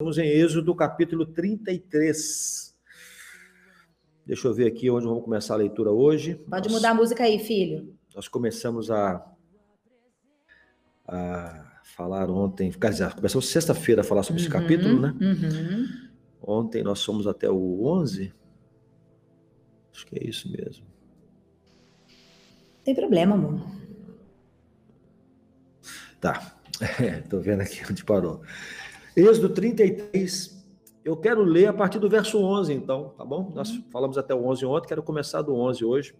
Estamos em Êxodo capítulo 33. Deixa eu ver aqui onde vamos começar a leitura hoje. Pode Nós, mudar a música aí, filho. Nós começamos a, a falar ontem, quer dizer, começamos sexta-feira a falar sobre uhum, esse capítulo, né? Uhum. Ontem nós fomos até o 11. Acho que é isso mesmo. Tem problema, amor. Tá. Tô vendo aqui onde parou. Êxodo 33, eu quero ler a partir do verso 11, então, tá bom? Nós falamos até o 11 ontem, quero começar do 11 hoje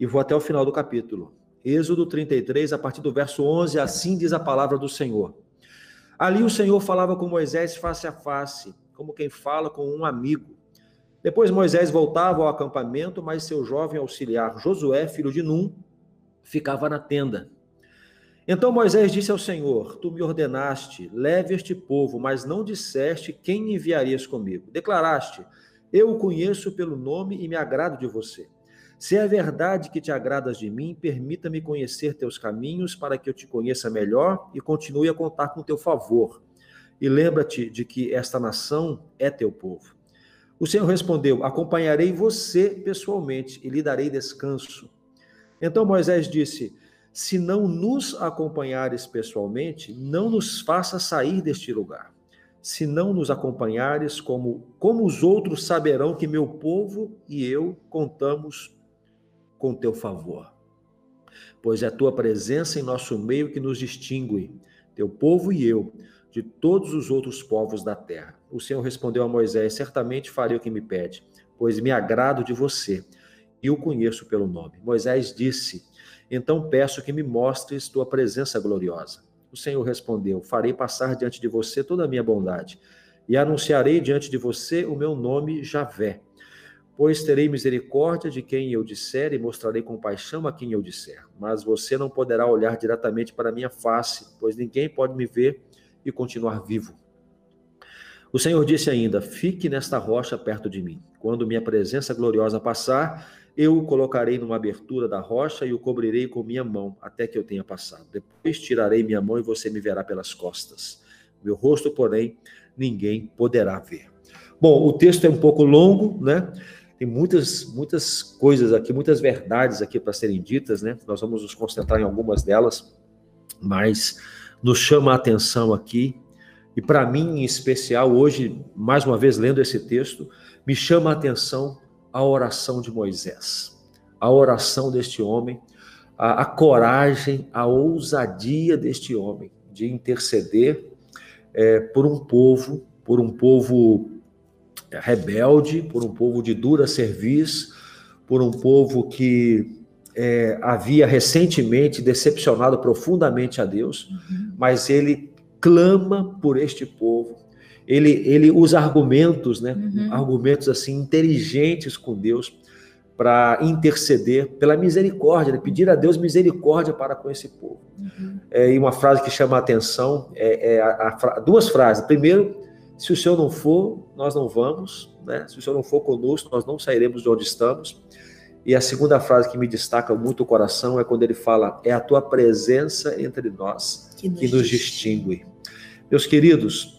e vou até o final do capítulo. Êxodo 33, a partir do verso 11, assim diz a palavra do Senhor. Ali o Senhor falava com Moisés face a face, como quem fala com um amigo. Depois Moisés voltava ao acampamento, mas seu jovem auxiliar Josué, filho de Num, ficava na tenda. Então Moisés disse ao Senhor: Tu me ordenaste, leve este povo, mas não disseste quem enviarias comigo. Declaraste: Eu o conheço pelo nome e me agrado de você. Se é verdade que te agradas de mim, permita-me conhecer teus caminhos para que eu te conheça melhor e continue a contar com teu favor. E lembra-te de que esta nação é teu povo. O Senhor respondeu: Acompanharei você pessoalmente e lhe darei descanso. Então Moisés disse: se não nos acompanhares pessoalmente, não nos faça sair deste lugar. Se não nos acompanhares, como, como os outros saberão que meu povo e eu contamos com teu favor? Pois é a tua presença em nosso meio que nos distingue, teu povo e eu, de todos os outros povos da terra. O Senhor respondeu a Moisés: Certamente farei o que me pede, pois me agrado de você e o conheço pelo nome. Moisés disse: então peço que me mostres tua presença gloriosa. O Senhor respondeu: Farei passar diante de você toda a minha bondade, e anunciarei diante de você o meu nome Javé. Pois terei misericórdia de quem eu disser e mostrarei compaixão a quem eu disser. Mas você não poderá olhar diretamente para a minha face, pois ninguém pode me ver e continuar vivo. O Senhor disse ainda: Fique nesta rocha perto de mim. Quando minha presença gloriosa passar, eu o colocarei numa abertura da rocha e o cobrirei com minha mão, até que eu tenha passado. Depois tirarei minha mão e você me verá pelas costas. Meu rosto, porém, ninguém poderá ver. Bom, o texto é um pouco longo, né? Tem muitas, muitas coisas aqui, muitas verdades aqui para serem ditas, né? Nós vamos nos concentrar em algumas delas, mas nos chama a atenção aqui, e para mim em especial, hoje, mais uma vez lendo esse texto, me chama a atenção a oração de Moisés, a oração deste homem, a, a coragem, a ousadia deste homem de interceder é, por um povo, por um povo rebelde, por um povo de dura serviço, por um povo que é, havia recentemente decepcionado profundamente a Deus, uhum. mas ele clama por este povo, ele, ele usa argumentos, né? Uhum. Argumentos assim inteligentes com Deus para interceder pela misericórdia, né? pedir a Deus misericórdia para com esse povo. Uhum. É, e uma frase que chama a atenção é, é a, a, duas frases. Primeiro, se o Senhor não for, nós não vamos, né? Se o Senhor não for conosco, nós não sairemos de onde estamos. E a segunda frase que me destaca muito o coração é quando ele fala: é a tua presença entre nós que nos, que nos distingue. Meus queridos,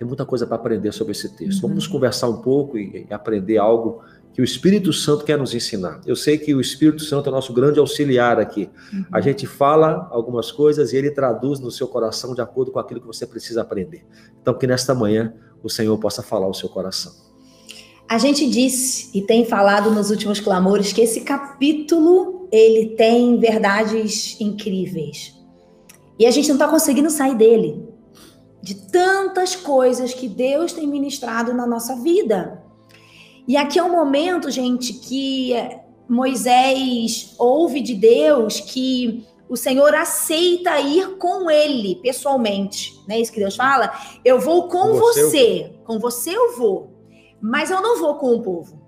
tem muita coisa para aprender sobre esse texto. Uhum. Vamos nos conversar um pouco e, e, aprender algo que o Espírito Santo quer nos ensinar. Eu sei que o Espírito Santo é nosso grande auxiliar aqui. Uhum. A gente fala algumas coisas e ele traduz no seu coração de acordo com aquilo que você precisa aprender. Então, que nesta manhã o Senhor possa falar ao seu coração. A gente disse e tem falado nos últimos clamores que esse capítulo ele tem verdades incríveis. E a gente não está conseguindo sair dele de tantas coisas que Deus tem ministrado na nossa vida. E aqui é um momento, gente, que Moisés ouve de Deus que o Senhor aceita ir com ele pessoalmente. Não é isso que Deus fala? Eu vou com, com você, você. com você eu vou, mas eu não vou com o povo.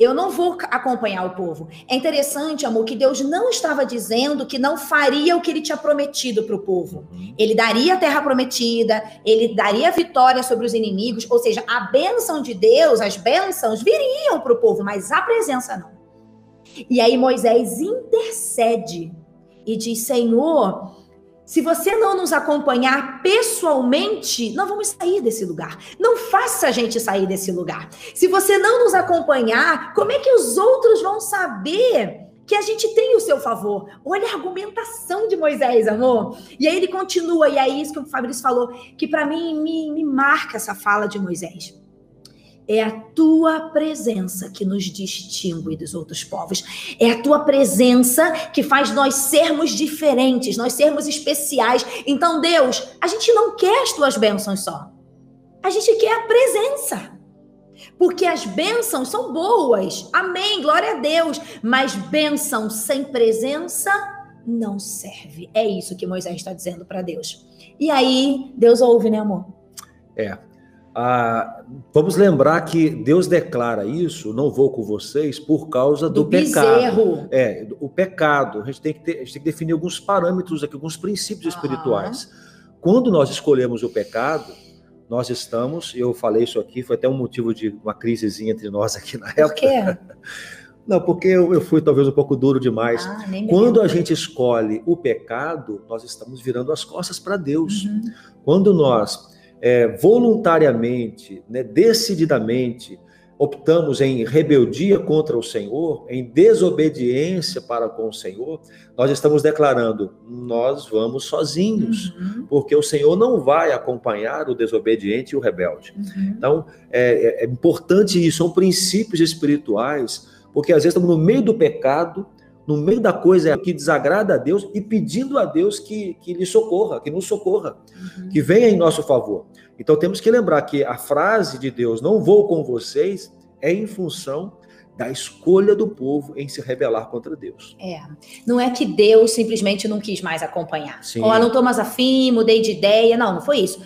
Eu não vou acompanhar o povo. É interessante, amor, que Deus não estava dizendo que não faria o que ele tinha prometido para o povo. Uhum. Ele daria a terra prometida, ele daria vitória sobre os inimigos, ou seja, a bênção de Deus, as bênçãos viriam para o povo, mas a presença não. E aí Moisés intercede e diz: Senhor, Se você não nos acompanhar pessoalmente, não vamos sair desse lugar. Não faça a gente sair desse lugar. Se você não nos acompanhar, como é que os outros vão saber que a gente tem o seu favor? Olha a argumentação de Moisés, amor. E aí ele continua, e é isso que o Fabrício falou, que para mim me, me marca essa fala de Moisés. É a tua presença que nos distingue dos outros povos. É a tua presença que faz nós sermos diferentes, nós sermos especiais. Então, Deus, a gente não quer as tuas bênçãos só. A gente quer a presença. Porque as bênçãos são boas. Amém, glória a Deus. Mas bênção sem presença não serve. É isso que Moisés está dizendo para Deus. E aí, Deus ouve, né, amor? É. Ah, vamos lembrar que Deus declara isso, não vou com vocês, por causa do, do pecado. É, o pecado. A gente, tem que ter, a gente tem que definir alguns parâmetros aqui, alguns princípios espirituais. Quando nós escolhemos o pecado, nós estamos, eu falei isso aqui, foi até um motivo de uma crisezinha entre nós aqui na época. Por quê? Não, porque eu, eu fui talvez um pouco duro demais. Ah, Quando a gente escolhe o pecado, nós estamos virando as costas para Deus. Uhum. Quando nós é, voluntariamente, né, decididamente, optamos em rebeldia contra o Senhor, em desobediência para com o Senhor, nós estamos declarando: nós vamos sozinhos, uhum. porque o Senhor não vai acompanhar o desobediente e o rebelde. Uhum. Então, é, é, é importante isso, são princípios espirituais, porque às vezes estamos no meio do pecado, no meio da coisa que desagrada a Deus e pedindo a Deus que, que lhe socorra, que nos socorra, uhum. que venha em nosso favor. Então temos que lembrar que a frase de Deus, não vou com vocês, é em função da escolha do povo em se rebelar contra Deus. É. Não é que Deus simplesmente não quis mais acompanhar. Sim. Ou oh, não estou mais afim, mudei de ideia. Não, não foi isso.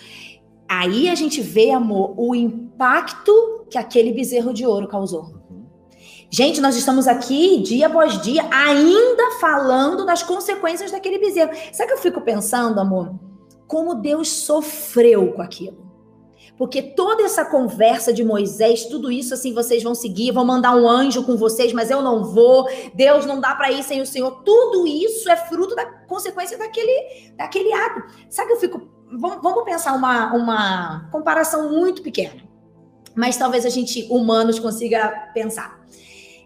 Aí a gente vê, amor, o impacto que aquele bezerro de ouro causou. Gente, nós estamos aqui dia após dia ainda falando das consequências daquele bezerro. Sabe que eu fico pensando, amor? Como Deus sofreu com aquilo. Porque toda essa conversa de Moisés, tudo isso assim, vocês vão seguir, vão mandar um anjo com vocês, mas eu não vou. Deus não dá para ir sem o Senhor. Tudo isso é fruto da consequência daquele, daquele ato. Sabe que eu fico. Vamos, vamos pensar uma, uma comparação muito pequena. Mas talvez a gente, humanos, consiga pensar.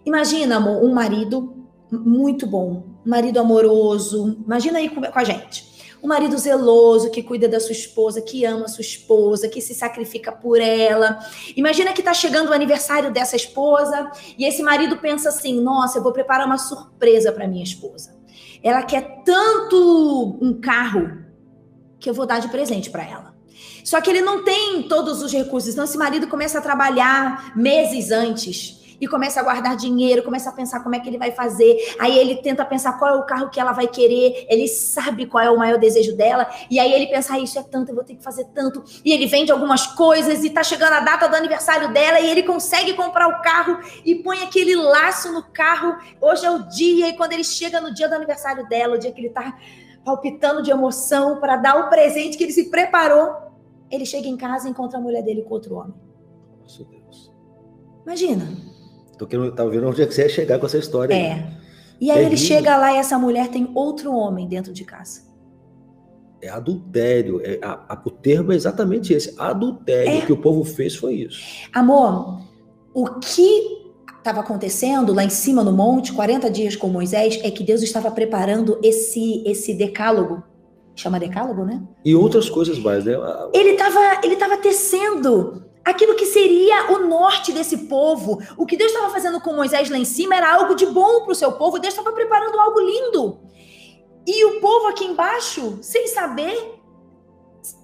Imagina, amor, um marido muito bom, um marido amoroso. Imagina aí com a gente. Um marido zeloso que cuida da sua esposa, que ama a sua esposa, que se sacrifica por ela. Imagina que está chegando o aniversário dessa esposa e esse marido pensa assim: nossa, eu vou preparar uma surpresa para minha esposa. Ela quer tanto um carro que eu vou dar de presente para ela. Só que ele não tem todos os recursos, então esse marido começa a trabalhar meses antes e começa a guardar dinheiro, começa a pensar como é que ele vai fazer. Aí ele tenta pensar qual é o carro que ela vai querer, ele sabe qual é o maior desejo dela, e aí ele pensa, ah, isso é tanto, eu vou ter que fazer tanto. E ele vende algumas coisas e tá chegando a data do aniversário dela e ele consegue comprar o carro e põe aquele laço no carro. Hoje é o dia, e quando ele chega no dia do aniversário dela, o dia que ele tá palpitando de emoção para dar o presente que ele se preparou, ele chega em casa e encontra a mulher dele com outro homem. Nossa Deus. Imagina. Tô querendo, tá vendo onde é que você ia chegar com essa história. É. Aí. E aí Terrível. ele chega lá e essa mulher tem outro homem dentro de casa. É adultério. É, a, a, o termo é exatamente esse. Adultério. É. O que o povo fez foi isso. Amor, o que estava acontecendo lá em cima no monte, 40 dias com Moisés, é que Deus estava preparando esse, esse decálogo. Chama decálogo, né? E outras coisas mais, né? Ele estava ele tava tecendo aquilo que seria o norte desse povo. O que Deus estava fazendo com Moisés lá em cima era algo de bom para o seu povo. Deus estava preparando algo lindo. E o povo aqui embaixo, sem saber,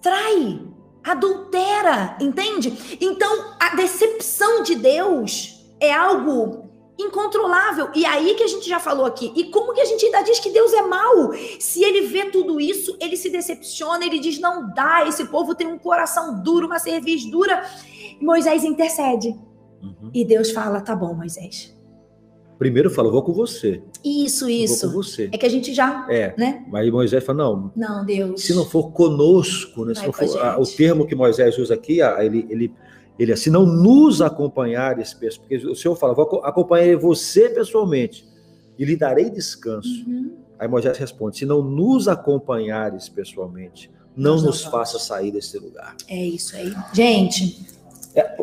trai, adultera, entende? Então, a decepção de Deus é algo incontrolável. E aí que a gente já falou aqui. E como que a gente ainda diz que Deus é mau? Se ele vê tudo isso, ele se decepciona, ele diz: não dá, esse povo tem um coração duro, uma cerviz dura. Moisés intercede. Uhum. E Deus fala: tá bom, Moisés. Primeiro fala, vou com você. Isso, isso. Vou com você. É que a gente já. É. Né? Mas Moisés fala: não. Não, Deus. Se não for conosco, né? Se não for, a, o termo que Moisés usa aqui, a, ele, ele, ele se não nos acompanhares, porque o Senhor fala: vou acompanhar você pessoalmente e lhe darei descanso. Uhum. Aí Moisés responde: se não nos acompanhares pessoalmente, não nos faça sair desse lugar. É isso aí. Gente, é,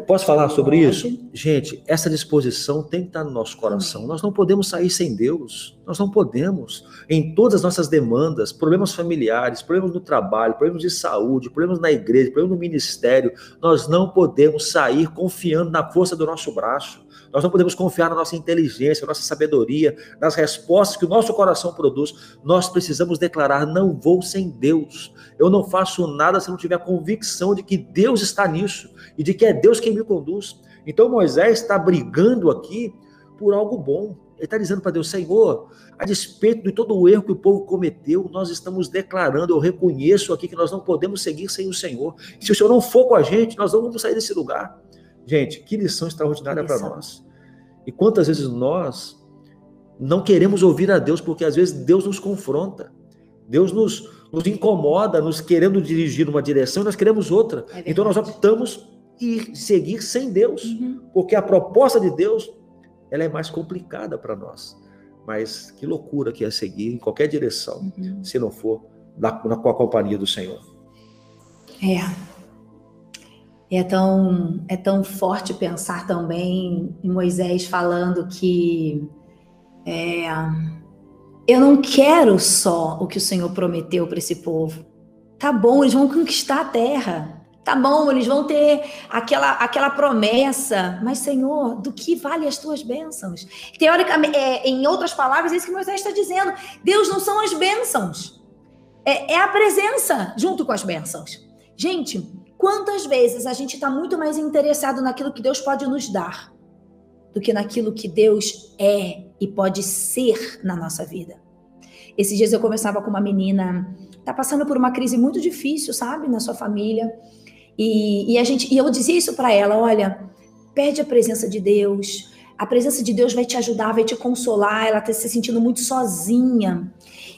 posso falar sobre isso? Gente, essa disposição tem que estar no nosso coração. Nós não podemos sair sem Deus. Nós não podemos. Em todas as nossas demandas, problemas familiares, problemas no trabalho, problemas de saúde, problemas na igreja, problemas no ministério, nós não podemos sair confiando na força do nosso braço. Nós não podemos confiar na nossa inteligência, na nossa sabedoria, nas respostas que o nosso coração produz. Nós precisamos declarar: não vou sem Deus. Eu não faço nada se não tiver convicção de que Deus está nisso e de que é Deus quem me conduz. Então Moisés está brigando aqui por algo bom. Ele está dizendo para Deus, Senhor, a despeito de todo o erro que o povo cometeu, nós estamos declarando, eu reconheço aqui que nós não podemos seguir sem o Senhor. Se o Senhor não for com a gente, nós não vamos sair desse lugar. Gente, que lição extraordinária para nós. E quantas vezes nós não queremos ouvir a Deus, porque às vezes Deus nos confronta. Deus nos, nos incomoda, nos querendo dirigir uma direção e nós queremos outra. É então nós optamos ir seguir sem Deus, uhum. porque a proposta de Deus ela é mais complicada para nós. Mas que loucura que é seguir em qualquer direção, uhum. se não for na, na, com a companhia do Senhor. É. É tão, é tão forte pensar também em Moisés falando que é, eu não quero só o que o Senhor prometeu para esse povo. Tá bom, eles vão conquistar a terra. Tá bom, eles vão ter aquela, aquela promessa, mas Senhor, do que vale as tuas bênçãos? Teoricamente, é, em outras palavras, é isso que Moisés está dizendo. Deus não são as bênçãos, é, é a presença junto com as bênçãos. Gente, Quantas vezes a gente está muito mais interessado naquilo que Deus pode nos dar do que naquilo que Deus é e pode ser na nossa vida? Esses dias eu conversava com uma menina, tá passando por uma crise muito difícil, sabe, na sua família. E, e a gente, e eu dizia isso para ela, olha, perde a presença de Deus. A presença de Deus vai te ajudar, vai te consolar. Ela está se sentindo muito sozinha.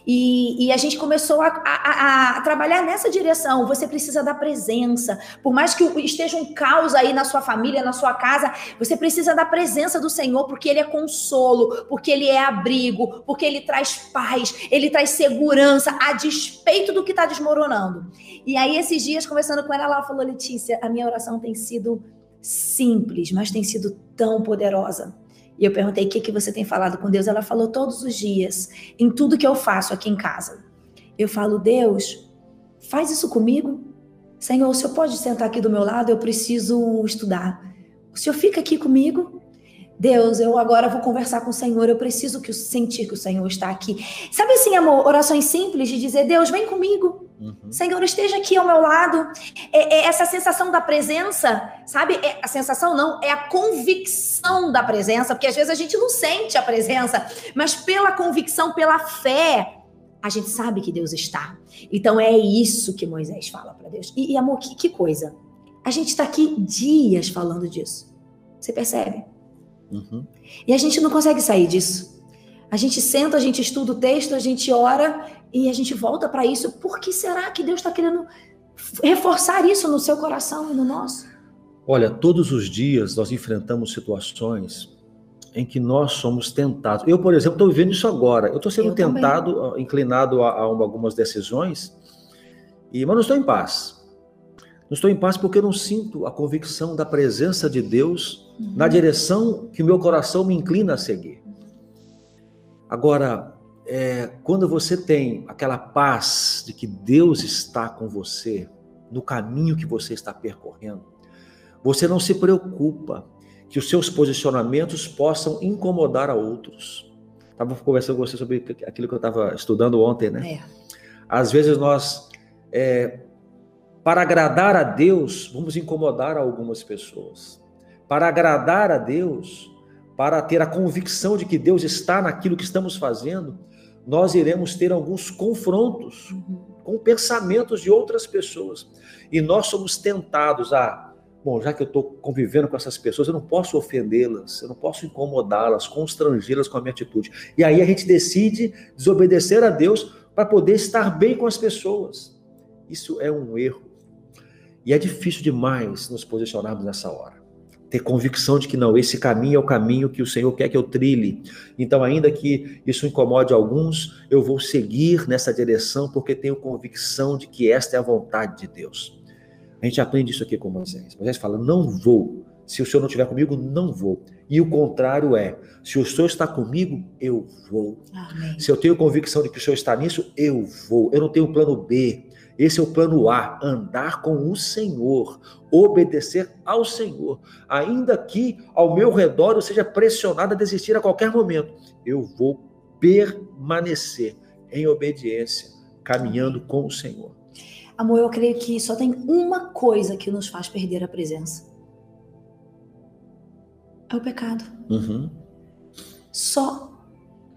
E, e a gente começou a, a, a, trabalhar nessa direção. Você precisa da presença. Por mais que esteja um caos aí na sua família, na sua casa, você precisa da presença do Senhor, porque Ele é consolo, porque Ele é abrigo, porque Ele traz paz, Ele traz segurança, a despeito do que está desmoronando. E aí, esses dias, conversando com ela, ela falou: Letícia, a minha oração tem sido simples, mas tem sido tão poderosa. E eu perguntei: o que, que você tem falado com Deus? Ela falou: todos os dias, em tudo que eu faço aqui em casa. Eu falo: Deus, faz isso comigo. Senhor, o senhor pode sentar aqui do meu lado? Eu preciso estudar. O senhor fica aqui comigo? Deus, eu agora vou conversar com o Senhor, eu preciso que sentir que o Senhor está aqui. Sabe assim, amor, orações simples de dizer, Deus, vem comigo. Uhum. Senhor, esteja aqui ao meu lado. É, é essa sensação da presença, sabe? É, a sensação não, é a convicção da presença, porque às vezes a gente não sente a presença, mas pela convicção, pela fé, a gente sabe que Deus está. Então é isso que Moisés fala para Deus. E, e, amor, que, que coisa. A gente está aqui dias falando disso. Você percebe? Uhum. E a gente não consegue sair disso. A gente senta, a gente estuda o texto, a gente ora e a gente volta para isso. Por que será que Deus está querendo reforçar isso no seu coração e no nosso? Olha, todos os dias nós enfrentamos situações em que nós somos tentados. Eu, por exemplo, estou vivendo isso agora. Eu estou sendo Eu tentado, também. inclinado a, a, algumas decisões, e, mas não estou em paz. Não estou em paz porque eu não sinto a convicção da presença de Deus uhum. na direção que o meu coração me inclina a seguir. Agora, é, quando você tem aquela paz de que Deus está com você no caminho que você está percorrendo, você não se preocupa que os seus posicionamentos possam incomodar a outros. Estava conversando com você sobre aquilo que eu estava estudando ontem, né? É. Às vezes nós é, para agradar a Deus, vamos incomodar algumas pessoas. Para agradar a Deus, para ter a convicção de que Deus está naquilo que estamos fazendo, nós iremos ter alguns confrontos uhum. com pensamentos de outras pessoas. E nós somos tentados a, bom, já que eu estou convivendo com essas pessoas, eu não posso ofendê-las, eu não posso incomodá-las, constrangê-las com a minha atitude. E aí a gente decide desobedecer a Deus para poder estar bem com as pessoas. Isso é um erro. E é difícil demais nos posicionarmos nessa hora. ter convicção de que não, esse caminho é o caminho que o Senhor quer que eu trilhe. Então, ainda que isso incomode alguns, eu vou seguir nessa direção porque tenho convicção de que esta é a vontade de Deus. A gente aprende isso aqui com Moisés. Moisés fala: não vou. Se o Senhor não estiver comigo, não vou. E o contrário é: se o Senhor está comigo, eu vou. Amém. Se eu tenho convicção de que o Senhor está nisso, eu vou. Eu não tenho plano B. Esse é o plano A: andar com o Senhor, obedecer ao Senhor, ainda que ao meu redor eu seja pressionado a desistir a qualquer momento. Eu vou permanecer em obediência, caminhando com o Senhor. Amor, eu creio que só tem uma coisa que nos faz perder a presença: é o pecado. Uhum. Só.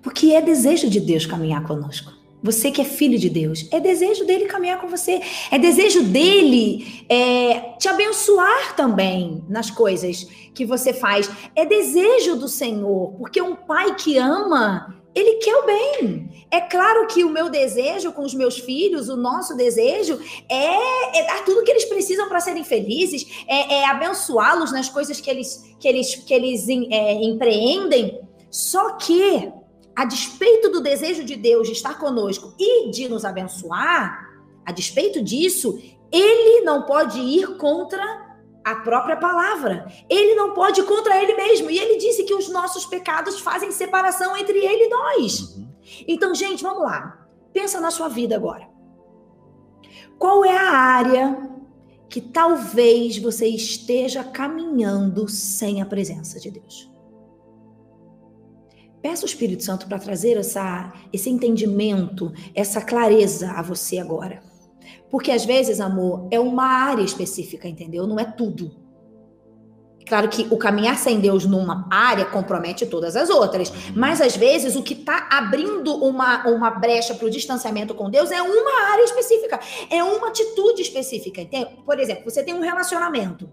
Porque é desejo de Deus caminhar conosco. Você que é filho de Deus, é desejo dele caminhar com você, é desejo dele é, te abençoar também nas coisas que você faz. É desejo do Senhor, porque um pai que ama, ele quer o bem. É claro que o meu desejo com os meus filhos, o nosso desejo, é, é dar tudo que eles precisam para serem felizes, é, é abençoá-los nas coisas que eles, que eles, que eles é, empreendem. Só que a despeito do desejo de Deus de estar conosco e de nos abençoar, a despeito disso, ele não pode ir contra a própria palavra. Ele não pode ir contra ele mesmo. E ele disse que os nossos pecados fazem separação entre ele e nós. Uhum. Então, gente, vamos lá. Pensa na sua vida agora. Qual é a área que talvez você esteja caminhando sem a presença de Deus? Peça o Espírito Santo para trazer essa, esse entendimento, essa clareza a você agora. Porque às vezes, amor, é uma área específica, entendeu? Não é tudo. Claro que o caminhar sem Deus numa área compromete todas as outras. Mas às vezes o que está abrindo uma, uma brecha para o distanciamento com Deus é uma área específica, é uma atitude específica. Por exemplo, você tem um relacionamento,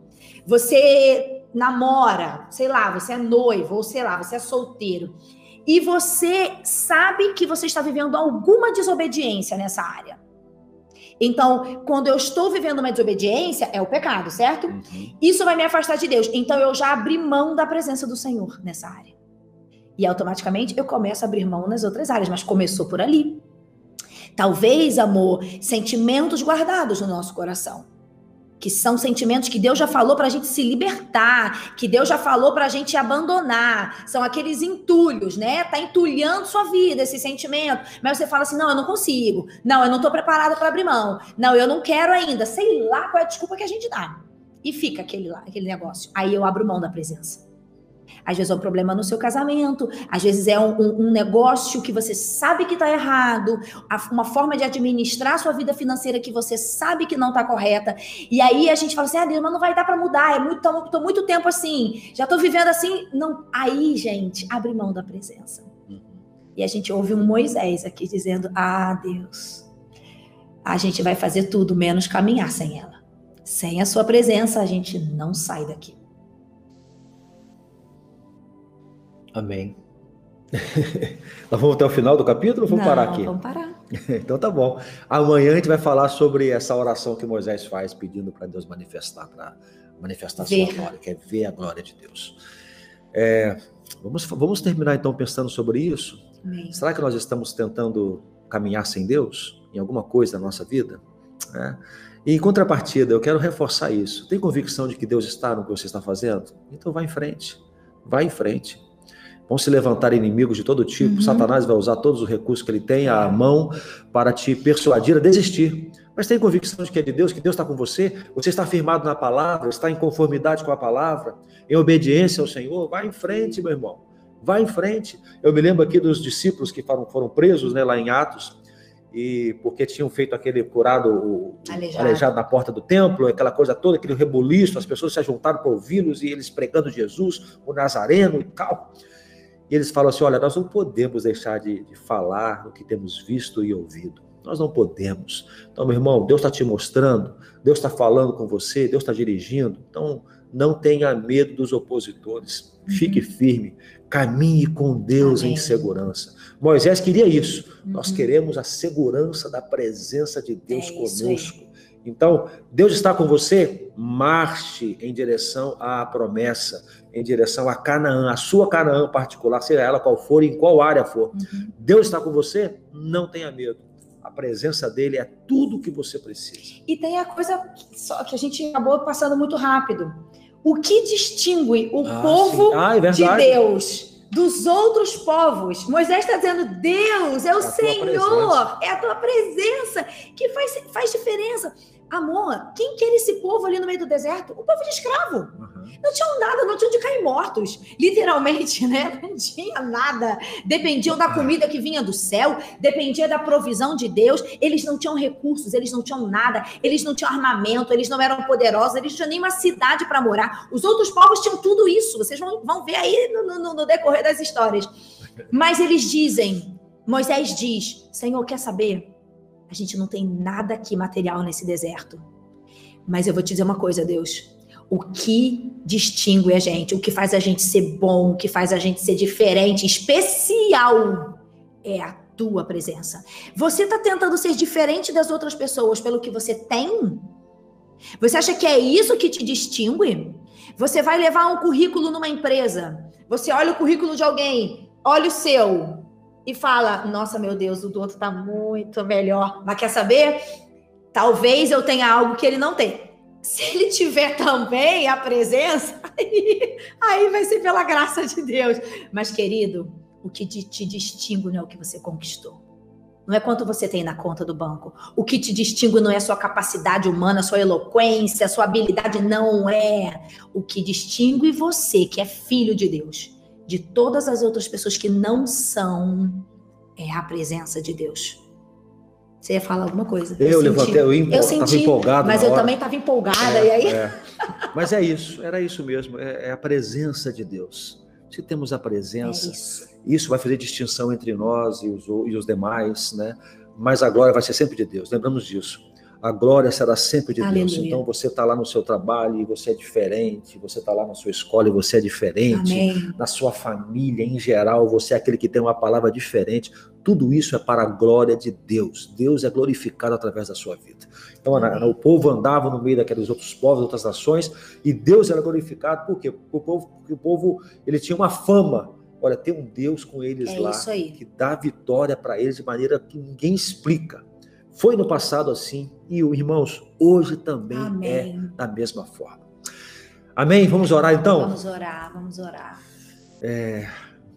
você namora, sei lá, você é noivo, ou sei lá, você é solteiro e você sabe que você está vivendo alguma desobediência nessa área. Então, quando eu estou vivendo uma desobediência, é o pecado, certo? Uhum. Isso vai me afastar de Deus. Então, eu já abri mão da presença do Senhor nessa área. E automaticamente eu começo a abrir mão nas outras áreas, mas começou por ali. Talvez, amor, sentimentos guardados no nosso coração que são sentimentos que Deus já falou para a gente se libertar, que Deus já falou para a gente abandonar. São aqueles entulhos, né? Tá entulhando sua vida esse sentimento. Mas você fala assim: não, eu não consigo. Não, eu não tô preparada para abrir mão. Não, eu não quero ainda. Sei lá qual é a desculpa que a gente dá. E fica aquele, lá, aquele negócio. Aí eu abro mão da presença. Às vezes é um problema no seu casamento, às vezes é um, um, um negócio que você sabe que está errado, uma forma de administrar a sua vida financeira que você sabe que não está correta. E aí a gente fala assim: ah, Deus, mas não vai dar para mudar, é muito, tô, tô, muito tempo assim, já estou vivendo assim. Não, aí, gente, abre mão da presença. Uhum. E a gente ouve um Moisés aqui dizendo: Ah, Deus, a gente vai fazer tudo menos caminhar sem ela. Sem a sua presença, a gente não sai daqui. Amém. Nós vamos até o final do capítulo ou vamos Não, parar aqui? Vamos parar. então tá bom. Amanhã a gente vai falar sobre essa oração que Moisés faz pedindo para Deus manifestar, para manifestar ver. sua glória, que é ver a glória de Deus. É, vamos, vamos terminar então pensando sobre isso. Amém. Será que nós estamos tentando caminhar sem Deus em alguma coisa na nossa vida? É. E em contrapartida, eu quero reforçar isso. Tem convicção de que Deus está no que você está fazendo? Então vá em frente. Vá em frente. Vão se levantar inimigos de todo tipo. Uhum. Satanás vai usar todos os recursos que ele tem à mão para te persuadir a desistir. Mas tem convicção de que é de Deus, que Deus está com você, você está firmado na palavra, está em conformidade com a palavra, em obediência ao Senhor. Vai em frente, meu irmão. Vai em frente. Eu me lembro aqui dos discípulos que foram, foram presos né, lá em Atos, e porque tinham feito aquele curado o, aleijado. aleijado. na porta do templo, aquela coisa toda, aquele rebuliço, as pessoas se juntaram para ouvi-los e eles pregando Jesus, o Nazareno e tal. E eles falam assim: olha, nós não podemos deixar de, de falar o que temos visto e ouvido. Nós não podemos. Então, meu irmão, Deus está te mostrando, Deus está falando com você, Deus está dirigindo. Então, não tenha medo dos opositores. Uhum. Fique firme. Caminhe com Deus Amém. em segurança. Moisés queria isso. Uhum. Nós queremos a segurança da presença de Deus é conosco. Então, Deus está com você, marche em direção à promessa, em direção a Canaã, a sua Canaã particular, seja ela qual for, em qual área for. Uhum. Deus está com você, não tenha medo. A presença dele é tudo o que você precisa. E tem a coisa só que a gente acabou passando muito rápido. O que distingue o ah, povo ah, é de Deus dos outros povos. Moisés está dizendo: Deus é o é Senhor, é a tua presença que faz, faz diferença. Amor, quem que era esse povo ali no meio do deserto? O povo de escravo. Uhum. Não tinham nada, não tinham de cair mortos. Literalmente, né? Não tinha nada. Dependiam da comida que vinha do céu, dependia da provisão de Deus. Eles não tinham recursos, eles não tinham nada, eles não tinham armamento, eles não eram poderosos, eles não tinham nem uma cidade para morar. Os outros povos tinham tudo isso. Vocês vão, vão ver aí no, no, no decorrer das histórias. Mas eles dizem, Moisés diz: Senhor, quer saber? A gente não tem nada aqui material nesse deserto. Mas eu vou te dizer uma coisa, Deus. O que distingue a gente, o que faz a gente ser bom, o que faz a gente ser diferente, especial, é a tua presença. Você está tentando ser diferente das outras pessoas pelo que você tem? Você acha que é isso que te distingue? Você vai levar um currículo numa empresa. Você olha o currículo de alguém, olha o seu e fala: Nossa, meu Deus, o do outro tá muito melhor. Mas quer saber? Talvez eu tenha algo que ele não tem. Se ele tiver também a presença, aí, aí vai ser pela graça de Deus. Mas, querido, o que te, te distingue não é o que você conquistou. Não é quanto você tem na conta do banco. O que te distingue não é sua capacidade humana, sua eloquência, sua habilidade. Não é. O que distingue você, que é filho de Deus, de todas as outras pessoas que não são, é a presença de Deus. Você ia falar alguma coisa? Eu, eu levantei, eu, empol... eu senti, empolgado. Mas eu hora. também estava empolgada, é, e aí. É. Mas é isso, era isso mesmo, é, é, a presença de Deus. Se temos a presença, é isso. isso. vai fazer distinção entre nós e os, e os demais, né? Mas a glória vai ser sempre de Deus, lembramos disso a glória será sempre de Aleluia. Deus. Então você está lá no seu trabalho e você é diferente, você está lá na sua escola e você é diferente, Amém. na sua família em geral, você é aquele que tem uma palavra diferente. Tudo isso é para a glória de Deus. Deus é glorificado através da sua vida. Então Amém. o povo andava no meio daqueles outros povos, outras nações, e Deus era glorificado por quê? Porque o povo, porque o povo ele tinha uma fama. Olha, tem um Deus com eles é lá que dá vitória para eles de maneira que ninguém explica. Foi no passado assim e, irmãos, hoje também é Amém. é da mesma forma. Amém? Vamos orar então? Vamos orar, vamos orar. É,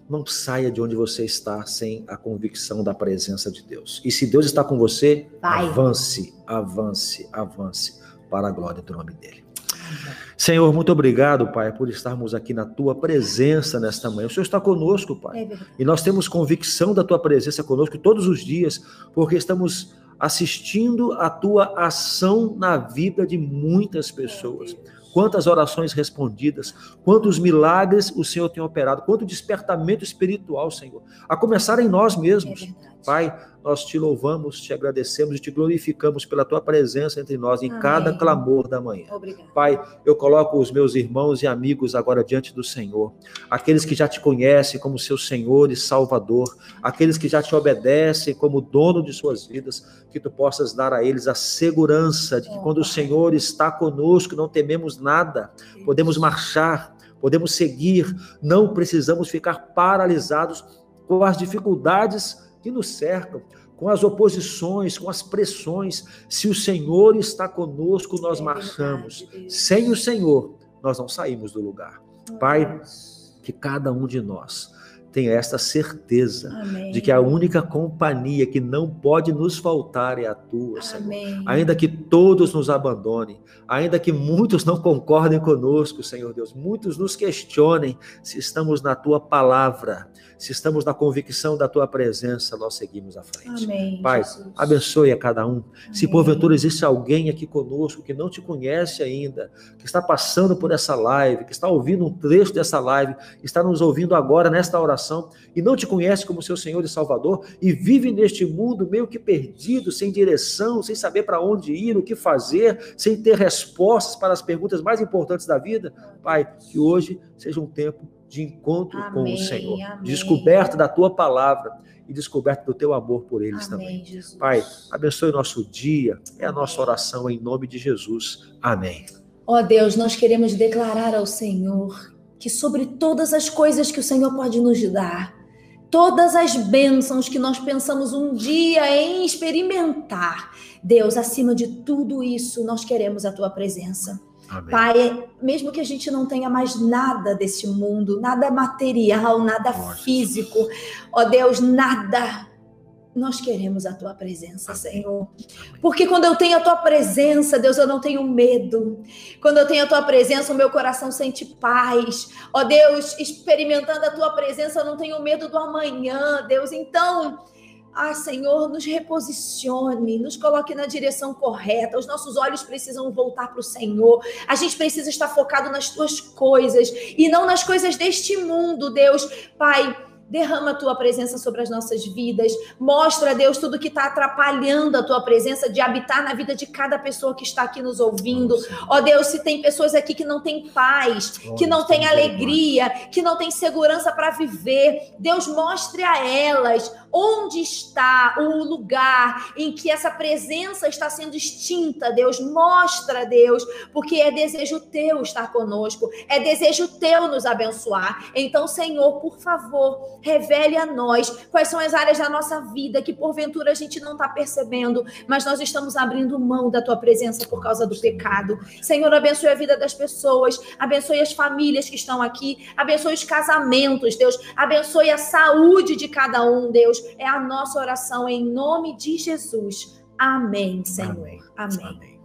não saia de onde você está sem a convicção da presença de Deus. E se Deus está com você, Vai. avance, avance, avance para a glória do nome dele. Senhor, muito obrigado, Pai, por estarmos aqui na tua presença nesta manhã. O Senhor está conosco, Pai. É e nós temos convicção da tua presença conosco todos os dias, porque estamos assistindo a tua ação na vida de muitas pessoas. Quantas orações respondidas, quantos milagres o Senhor tem operado, quanto despertamento espiritual, Senhor. A começar em nós mesmos. Pai, nós te louvamos, te agradecemos e te glorificamos pela tua presença entre nós em Amém. cada clamor da manhã. Obrigado. Pai, eu coloco os meus irmãos e amigos agora diante do Senhor, aqueles que já te conhecem como seu Senhor e Salvador, aqueles que já te obedecem como dono de suas vidas, que tu possas dar a eles a segurança de que quando o Senhor está conosco, não tememos nada, podemos marchar, podemos seguir, não precisamos ficar paralisados com as dificuldades que nos cercam, com as oposições, com as pressões. Se o Senhor está conosco, nós é marchamos. Sem o Senhor, nós não saímos do lugar. Pai, que cada um de nós tenha esta certeza Amém. de que a única companhia que não pode nos faltar é a tua, Senhor. Amém. Ainda que todos nos abandonem, ainda que muitos não concordem conosco, Senhor Deus, muitos nos questionem se estamos na tua palavra, se estamos na convicção da tua presença, nós seguimos à frente. Amém, Pai, Jesus. abençoe a cada um. Se porventura existe alguém aqui conosco que não te conhece ainda, que está passando por essa live, que está ouvindo um trecho dessa live, está nos ouvindo agora nesta oração, salvação e não te conhece como seu Senhor e Salvador e vive neste mundo meio que perdido, sem direção, sem saber para onde ir, o que fazer, sem ter respostas para as perguntas mais importantes da vida, Pai, que hoje seja um tempo de encontro amém, com o Senhor, amém. descoberta da tua palavra e descoberta do teu amor por eles amém, também. Jesus. Pai, abençoe o nosso dia, é a nossa oração em nome de Jesus. Amém. Ó oh Deus, nós queremos declarar ao Senhor que sobre todas as coisas que o Senhor pode nos dar, todas as bênçãos que nós pensamos um dia em experimentar, Deus, acima de tudo isso, nós queremos a tua presença. Amém. Pai, mesmo que a gente não tenha mais nada desse mundo, nada material, nada Nossa. físico, ó Deus, nada nós queremos a tua presença, Senhor. Porque quando eu tenho a tua presença, Deus, eu não tenho medo. Quando eu tenho a tua presença, o meu coração sente paz. Ó Deus, experimentando a tua presença, eu não tenho medo do amanhã, Deus. Então, ah, Senhor, nos reposicione, nos coloque na direção correta. Os nossos olhos precisam voltar para o Senhor. A gente precisa estar focado nas tuas coisas e não nas coisas deste mundo, Deus. Pai, Derrama a tua presença sobre as nossas vidas. Mostra, Deus, tudo que está atrapalhando a tua presença de habitar na vida de cada pessoa que está aqui nos ouvindo. Ó oh, Deus, se tem pessoas aqui que não têm paz, que não têm alegria, que não têm segurança para viver, Deus, mostre a elas onde está o lugar em que essa presença está sendo extinta. Deus, mostra, Deus, porque é desejo teu estar conosco, é desejo teu nos abençoar. Então, Senhor, por favor, revele a nós quais são as áreas da nossa vida que porventura a gente não está percebendo, mas nós estamos abrindo mão da tua presença por causa do pecado. Senhor, abençoe a vida das pessoas, abençoe as famílias que estão aqui, abençoe os casamentos, Deus, abençoe a saúde de cada um, Deus. É a nossa oração em nome de Jesus. Amém, Senhor. Amém. Amém. Amém.